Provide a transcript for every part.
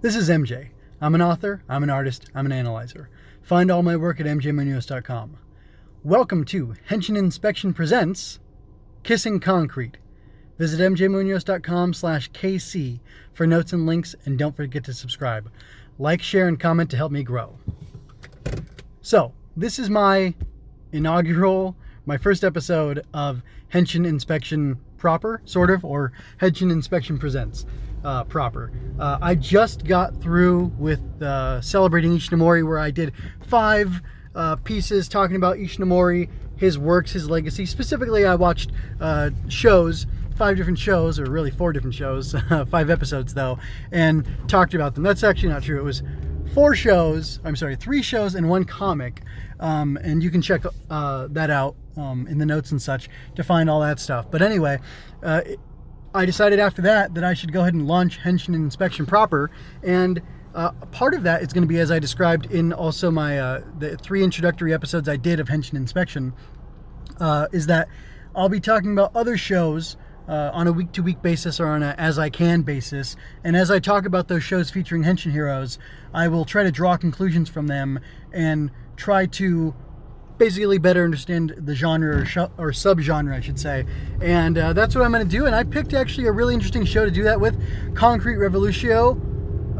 This is MJ. I'm an author, I'm an artist, I'm an analyzer. Find all my work at mjmunoz.com. Welcome to Henshin Inspection Presents Kissing Concrete. Visit mjmunoz.com slash kc for notes and links, and don't forget to subscribe. Like, share, and comment to help me grow. So, this is my inaugural, my first episode of Henshin Inspection Proper, sort of, or Henshin Inspection Presents uh, proper. Uh, I just got through with uh, celebrating Ishinomori, where I did five uh, pieces talking about Ishinomori, his works, his legacy. Specifically, I watched uh, shows, five different shows, or really four different shows, five episodes though, and talked about them. That's actually not true. It was four shows. I'm sorry, three shows and one comic. Um, and you can check uh, that out um, in the notes and such to find all that stuff. But anyway, uh, I decided after that that I should go ahead and launch Henshin Inspection proper. And uh, part of that is going to be as I described in also my uh, the three introductory episodes I did of Henshin Inspection, uh, is that I'll be talking about other shows uh, on a week to week basis or on a as I can basis. And as I talk about those shows featuring Henshin heroes, I will try to draw conclusions from them and try to basically better understand the genre or, sh- or subgenre, I should say. And uh, that's what I'm going to do. And I picked actually a really interesting show to do that with Concrete Revolutio,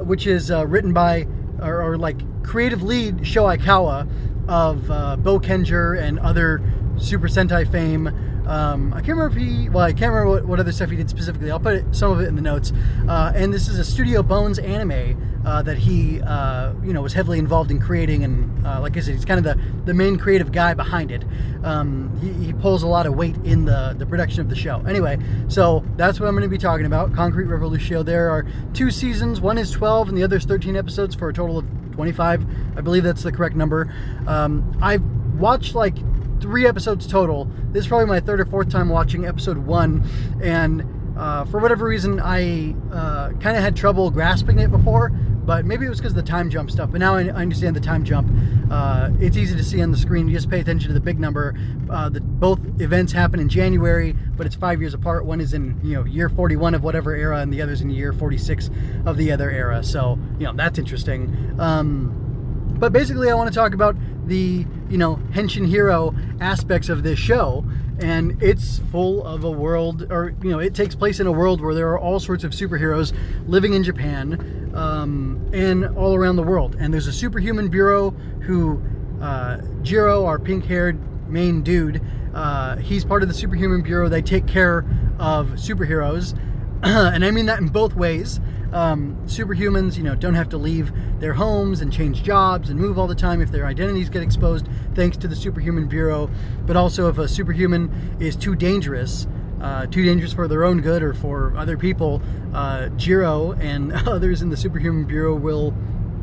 which is uh, written by, or, or, like creative lead Sho Aikawa of uh, Boukenger and other Super Sentai fame. Um, I can't remember if he, well, I can't remember what, what other stuff he did specifically. I'll put it, some of it in the notes. Uh, and this is a Studio Bones anime uh, that he, uh, you know, was heavily involved in creating. And uh, like I said, he's kind of the, the main creative guy behind it. Um, he, he, pulls a lot of weight in the, the production of the show. Anyway, so that's what I'm going to be talking about. Concrete Revolutio. There are two seasons. One is 12 and the other is 13 episodes for a total of 25. I believe that's the correct number. Um, I've watched like three episodes total. This is probably my third or fourth time watching episode one, and uh, for whatever reason, I uh, kind of had trouble grasping it before. But maybe it was because of the time jump stuff. But now I, understand the time jump. Uh, it's easy to see on the screen. You just pay attention to the big number. Uh, the, both events happen in January, but it's five years apart. One is in you know year 41 of whatever era, and the other's in year 46 of the other era. So you know that's interesting. Um, but basically, I want to talk about the you know henshin hero aspects of this show and it's full of a world or you know it takes place in a world where there are all sorts of superheroes living in japan um, and all around the world. And there's a superhuman bureau who uh, jiro our pink-haired main dude uh, he's part of the superhuman bureau. They take care of superheroes. And i mean that in both ways. Um, superhumans, you know, don't have to leave their homes and change jobs and move all the time if their identities get exposed, thanks to the Superhuman Bureau. But also, if a superhuman is too dangerous, uh, too dangerous for their own good or for other people, uh, Jiro and others in the Superhuman Bureau will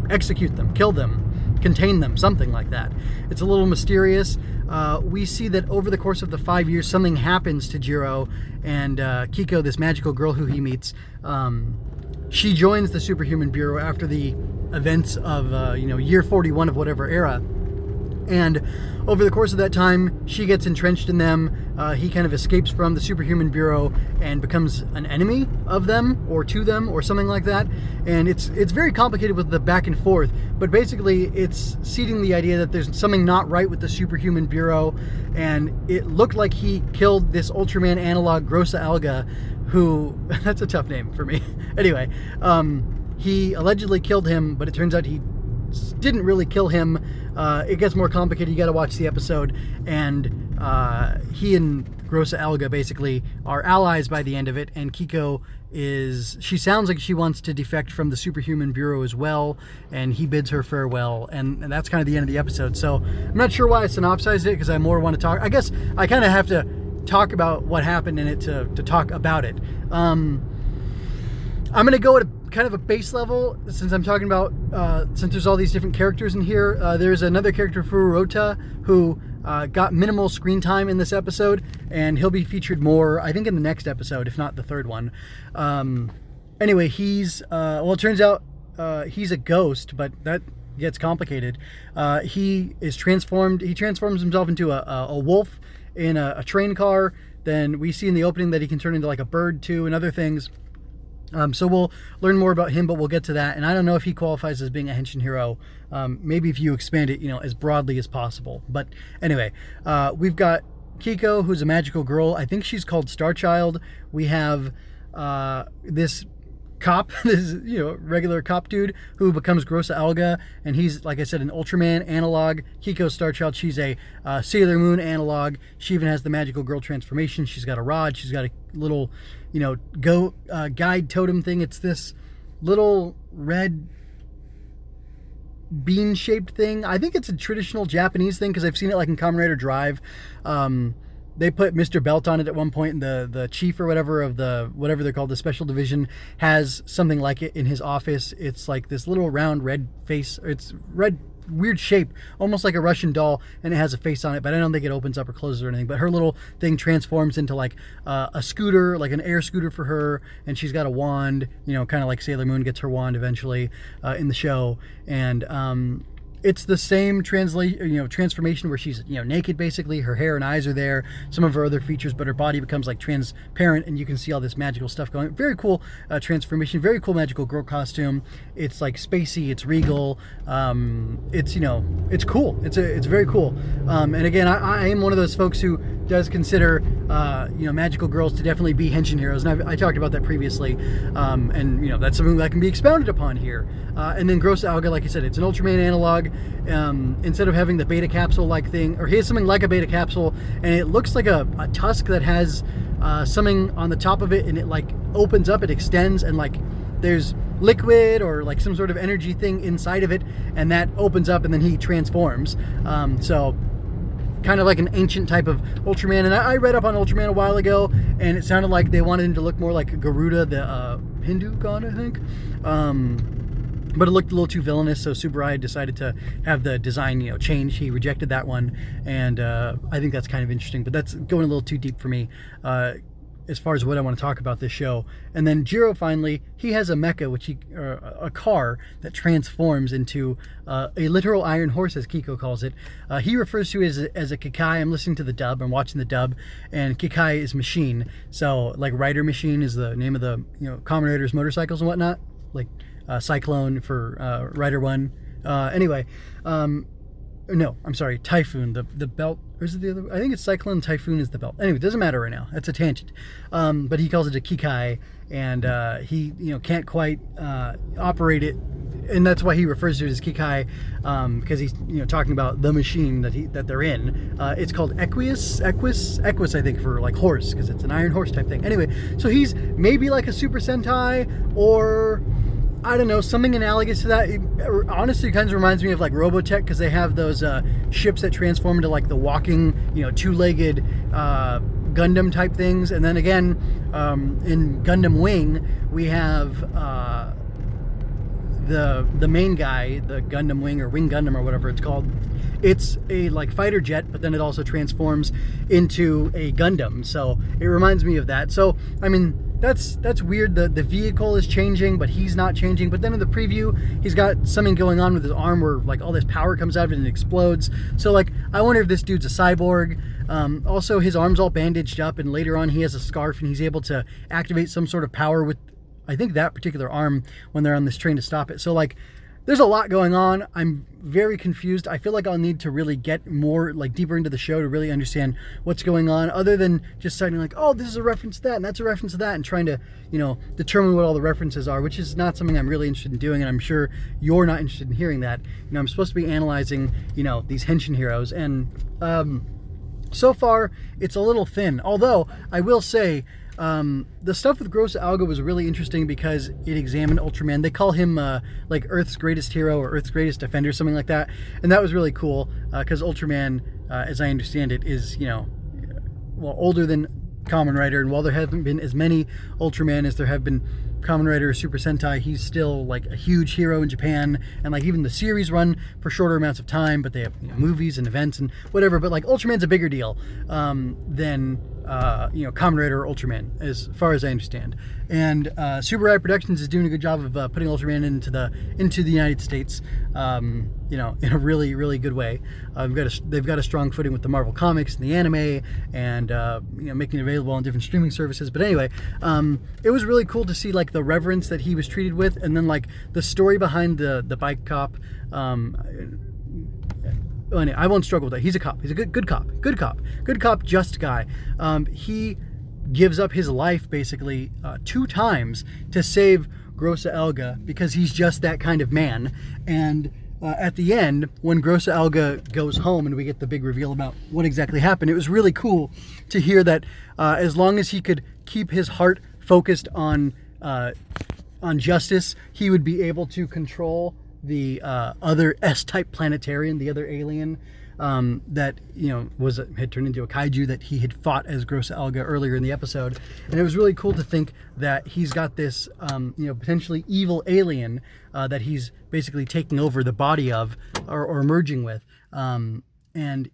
execute them, kill them, contain them, something like that. It's a little mysterious. Uh, we see that over the course of the five years, something happens to Jiro and uh, Kiko, this magical girl who he meets. Um, she joins the Superhuman Bureau after the events of uh, you know year 41 of whatever era. And over the course of that time, she gets entrenched in them. Uh, he kind of escapes from the Superhuman Bureau and becomes an enemy of them, or to them, or something like that. And it's it's very complicated with the back and forth. But basically, it's seeding the idea that there's something not right with the Superhuman Bureau. And it looked like he killed this Ultraman analog Grossa Alga, who that's a tough name for me. anyway, um, he allegedly killed him, but it turns out he didn't really kill him. Uh, it gets more complicated. You got to watch the episode, and uh, he and Grossa Alga basically are allies by the end of it. And Kiko is she sounds like she wants to defect from the Superhuman Bureau as well, and he bids her farewell. And, and that's kind of the end of the episode. So I'm not sure why I synopsized it because I more want to talk. I guess I kind of have to talk about what happened in it to, to talk about it. Um, I'm going to go a kind of a base level since I'm talking about, uh, since there's all these different characters in here. Uh, there's another character, Furuota, who uh, got minimal screen time in this episode, and he'll be featured more, I think, in the next episode, if not the third one. Um, anyway, he's, uh, well, it turns out uh, he's a ghost, but that gets complicated. Uh, he is transformed, he transforms himself into a, a, a wolf in a, a, train car. Then we see in the opening that he can turn into like a bird too and other things. Um, so we'll learn more about him, but we'll get to that. And I don't know if he qualifies as being a henshin hero. Um, maybe if you expand it, you know, as broadly as possible. But anyway, uh, we've got Kiko, who's a magical girl. I think she's called Starchild. We have uh, this cop, this you know regular cop dude who becomes Grossa Alga, and he's like I said an Ultraman analog. Kiko Starchild, she's a uh, Sailor Moon analog. She even has the magical girl transformation. She's got a rod. She's got a little, you know, go uh, guide totem thing. It's this little red bean shaped thing. I think it's a traditional Japanese thing because I've seen it like in Kamen Rider Drive. Um, they put Mr. Belt on it at one point, and the the chief or whatever of the whatever they're called, the special division, has something like it in his office. It's like this little round red face. It's red weird shape, almost like a Russian doll, and it has a face on it. But I don't think it opens up or closes or anything. But her little thing transforms into like uh, a scooter, like an air scooter for her, and she's got a wand. You know, kind of like Sailor Moon gets her wand eventually uh, in the show, and um, it's the same translate you know transformation where she's you know naked basically. Her hair and eyes are there. Some of her other features but her body becomes like transparent and you can see all this magical stuff going. Very cool uh, transformation. Very cool magical girl costume. It's like spacey. It's regal. Um, it's you know it's cool. It's a it's very cool. Um, and again I, I, am one of those folks who does consider uh, you know magical girls to definitely be henshin heroes and I've, i talked about that previously um, and you know that's something that can be expounded upon here uh, and then gross alga like i said it's an ultraman analog um, instead of having the beta capsule like thing, or here's something like a beta capsule, and it looks like a, a tusk that has uh, something on the top of it, and it like opens up, it extends, and like there's liquid or like some sort of energy thing inside of it, and that opens up, and then he transforms. Um, so kind of like an ancient type of Ultraman. And I, I, read up on Ultraman a while ago, and it sounded like they wanted him to look more like Garuda, the uh, Hindu god, I think. Um, but it looked a little too villainous, so Tsuburaya decided to have the design, you know, change. He rejected that one, and uh, I think that's kind of interesting. But that's going a little too deep for me. Uh, as far as what I want to talk about this show. And then Jiro finally, he has a mecha, which he, uh, a car that transforms into uh, a literal iron horse, as Kiko calls it. Uh, he refers to it as a, as a Kikai. I'm listening to the dub, I'm watching the dub, and Kikai is machine. So like Rider Machine is the name of the you know Kamen Riders motorcycles and whatnot. Like uh, Cyclone for uh, Rider One. Uh, anyway, um, no, I'm sorry, Typhoon. The the belt, or is it the other? I think it's Cyclone. Typhoon is the belt. Anyway, it doesn't matter right now. That's a tangent. Um, but he calls it a Kikai, and uh, he you know can't quite uh, operate it, and that's why he refers to it as Kikai, um, because he's you know talking about the machine that he that they're in. Uh, it's called Equus, Equus, Equus, I think for like horse, because it's an iron horse type thing. Anyway, so he's maybe like a Super Sentai or I don't know, something analogous to that. It, honestly, kind of reminds me of like Robotech because they have those uh, ships that transform into like the walking, you know, two-legged uh, Gundam type things. And then again, um, in Gundam Wing, we have uh, the the main guy, the Gundam Wing or Wing Gundam or whatever it's called. It's a like fighter jet, but then it also transforms into a Gundam. So it reminds me of that. So I mean, that's that's weird. The the vehicle is changing, but he's not changing. But then in the preview, he's got something going on with his arm where like all this power comes out of it and explodes. So like I wonder if this dude's a cyborg. Um, also, his arm's all bandaged up, and later on he has a scarf and he's able to activate some sort of power with, I think that particular arm when they're on this train to stop it. So like there's a lot going on. I'm very confused. I feel like I'll need to really get more like deeper into the show to really understand what's going on other than just starting like, oh, this is a reference to that and that's a reference to that and trying to, you know, determine what all the references are, which is not something I'm really interested in doing and I'm sure you're not interested in hearing that. You know, I'm supposed to be analyzing, you know, these henshin heroes and um so far it's a little thin. Although I will say um, the stuff with Gross Alga was really interesting because it examined Ultraman. They call him uh, like Earth's greatest hero or Earth's greatest defender, something like that. And that was really cool because uh, Ultraman, uh, as I understand it, is, you know, well, older than Kamen Rider. And while there haven't been as many Ultraman as there have been Kamen Rider or Super Sentai, he's still like a huge hero in Japan. And like even the series run for shorter amounts of time, but they have you know, movies and events and whatever. But like Ultraman's a bigger deal um, than uh, you know, Kamen Rider or Ultraman, as far as I understand. And uh, Tsuburaya Productions is doing a good job of uh, putting Ultraman into the into the United States, um, you know, in a really really good way. Uh, they've got a, they've got a strong footing with the Marvel comics and the anime, and uh, you know, making it available on different streaming services. But anyway, um, it was really cool to see like the reverence that he was treated with, and then like the story behind the the bike cop. Um, I won't struggle with that. He's a cop. He's a good good cop. Good cop. Good cop. Just guy. Um, he gives up his life basically uh, two times to save Grossa Elga because he's just that kind of man. And uh, at the end, when Grossa Elga goes home and we get the big reveal about what exactly happened, it was really cool to hear that uh, as long as he could keep his heart focused on uh, on justice, he would be able to control the uh, other S-type planetarian, the other alien um, that you know was had turned into a kaiju that he had fought as Grossa Elga earlier in the episode, and it was really cool to think that he's got this um, you know potentially evil alien uh, that he's basically taking over the body of or, or merging with, um, and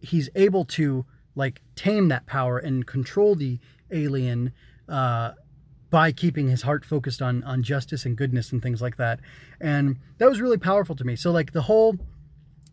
he's able to like tame that power and control the alien. Uh, by keeping his heart focused on on justice and goodness and things like that. And that was really powerful to me. So like the whole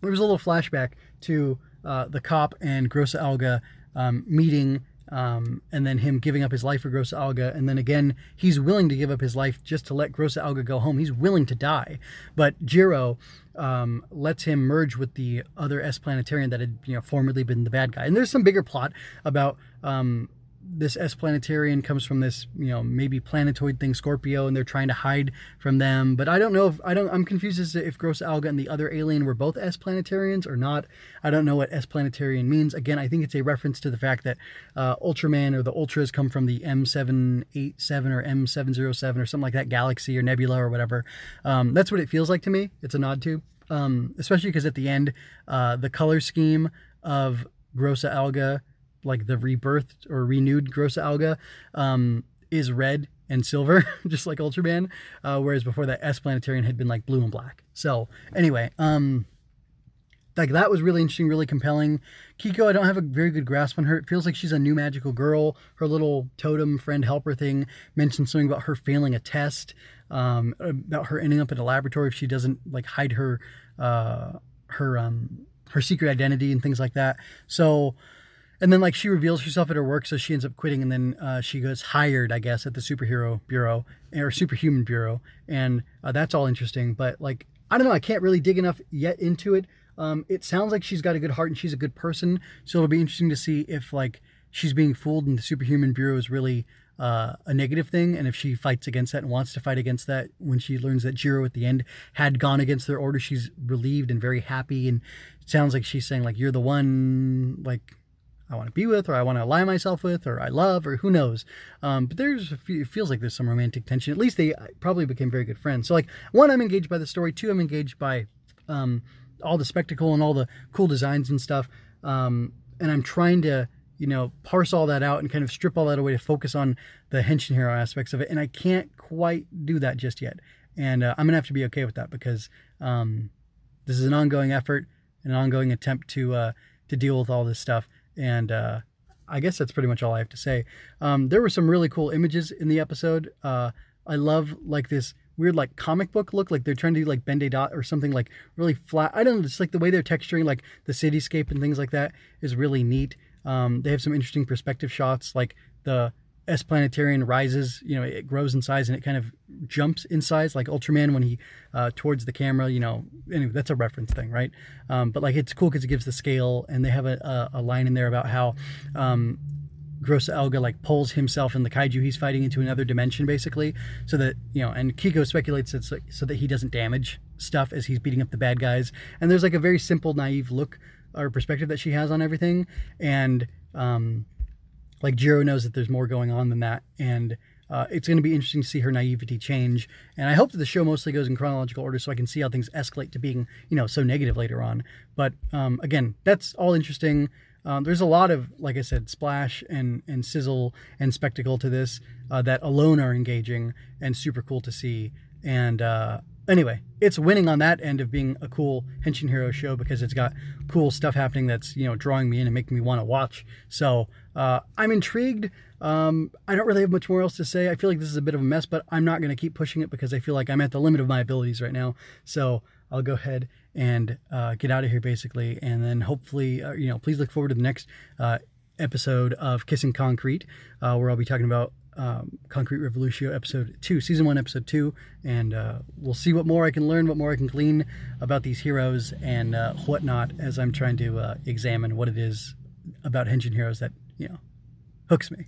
there was a little flashback to uh, the cop and Grossa Elga um, meeting um, and then him giving up his life for Grossa Elga, and then again, he's willing to give up his life just to let Grossa Elga go home. He's willing to die, but Jiro um, lets him merge with the other S Planetarian that had you know formerly been the bad guy. And there's some bigger plot about um, this S planetarian comes from this, you know, maybe planetoid thing, Scorpio, and they're trying to hide from them. But I don't know if I don't. I'm confused as to if Grossa Alga and the other alien were both S planetarians or not. I don't know what S planetarian means. Again, I think it's a reference to the fact that uh, Ultraman or the Ultras come from the M787 or M707 or something like that galaxy or nebula or whatever. Um, that's what it feels like to me. It's a nod to, um, especially because at the end, uh, the color scheme of Grossa Elga like the rebirthed or renewed Gross Alga, um, is red and silver, just like Ultraman, uh, whereas before that S Planetarian had been like blue and black. So anyway, um, like that was really interesting, really compelling. Kiko, I don't have a very good grasp on her. It feels like she's a new magical girl. Her little totem friend helper thing mentioned something about her failing a test, um, about her ending up in a laboratory if she doesn't like hide her uh, her um, her secret identity and things like that. So and then like she reveals herself at her work, so she ends up quitting, and then uh, she gets hired, I guess, at the superhero bureau or superhuman bureau, and uh, that's all interesting. But like, I don't know, I can't really dig enough yet into it. Um, it sounds like she's got a good heart and she's a good person, so it'll be interesting to see if like she's being fooled and the superhuman bureau is really uh, a negative thing, and if she fights against that and wants to fight against that, when she learns that Jiro at the end had gone against their order, she's relieved and very happy, and sounds like she's saying like you're the one, like I want to be with, or I want to ally myself with, or I love, or who knows. Um, but there's, few, it feels like there's some romantic tension. At least they uh, probably became very good friends. So like, one, I'm engaged by the story. Two, I'm engaged by um, all the spectacle and all the cool designs and stuff. Um, and I'm trying to, you know, parse all that out and kind of strip all that away to focus on the henshin hero aspects of it. And I can't quite do that just yet. And uh, I'm gonna have to be okay with that because um, this is an ongoing effort, an ongoing attempt to uh, to deal with all this stuff and uh, I guess that's pretty much all I have to say. Um, there were some really cool images in the episode. Uh, I love like this weird like comic book look, like they're trying to do like Ben Dot or something like really flat. I don't know, just like the way they're texturing like the cityscape and things like that is really neat. Um, they have some interesting perspective shots, like the S Planetarian rises, you know, it grows in size and it kind of jumps in size, like Ultraman when he uh, towards the camera, you know. Anyway, that's a reference thing, right? Um, but like it's cool because it gives the scale, and they have a, a, a line in there about how um, Grossa Elga like pulls himself and the kaiju he's fighting into another dimension, basically, so that you know. And Kiko speculates it's like, so that he doesn't damage stuff as he's beating up the bad guys. And there's like a very simple, naive look or perspective that she has on everything, and um, like Jiro knows that there's more going on than that, and uh, it's going to be interesting to see her naivety change. And I hope that the show mostly goes in chronological order so I can see how things escalate to being, you know, so negative later on. But um, again, that's all interesting. Um, there's a lot of, like I said, splash and, and sizzle and spectacle to this uh, that alone are engaging and super cool to see. And uh, anyway, it's winning on that end of being a cool Henshin Hero show because it's got cool stuff happening that's, you know, drawing me in and making me want to watch. So uh, I'm intrigued. Um, I don't really have much more else to say. I feel like this is a bit of a mess, but I'm not going to keep pushing it because I feel like I'm at the limit of my abilities right now. So I'll go ahead and uh, get out of here basically, and then hopefully, uh, you know, please look forward to the next uh, episode of Kissing Concrete, uh, where I'll be talking about um, Concrete Revolutio episode two, season one, episode two, and uh, we'll see what more I can learn, what more I can glean about these heroes and uh, whatnot as I'm trying to uh, examine what it is about Henshin Heroes that you know hooks me.